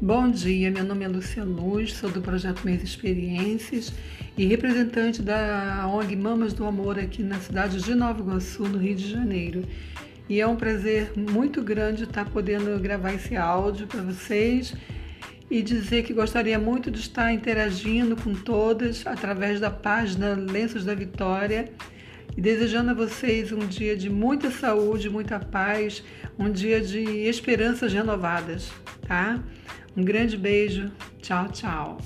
Bom dia, meu nome é Lúcia Luz, sou do projeto Minhas Experiências e representante da ONG Mamas do Amor aqui na cidade de Nova Iguaçu, no Rio de Janeiro. E é um prazer muito grande estar podendo gravar esse áudio para vocês e dizer que gostaria muito de estar interagindo com todas através da página Lenços da Vitória e desejando a vocês um dia de muita saúde, muita paz, um dia de esperanças renovadas, tá? Um grande beijo. Tchau, tchau.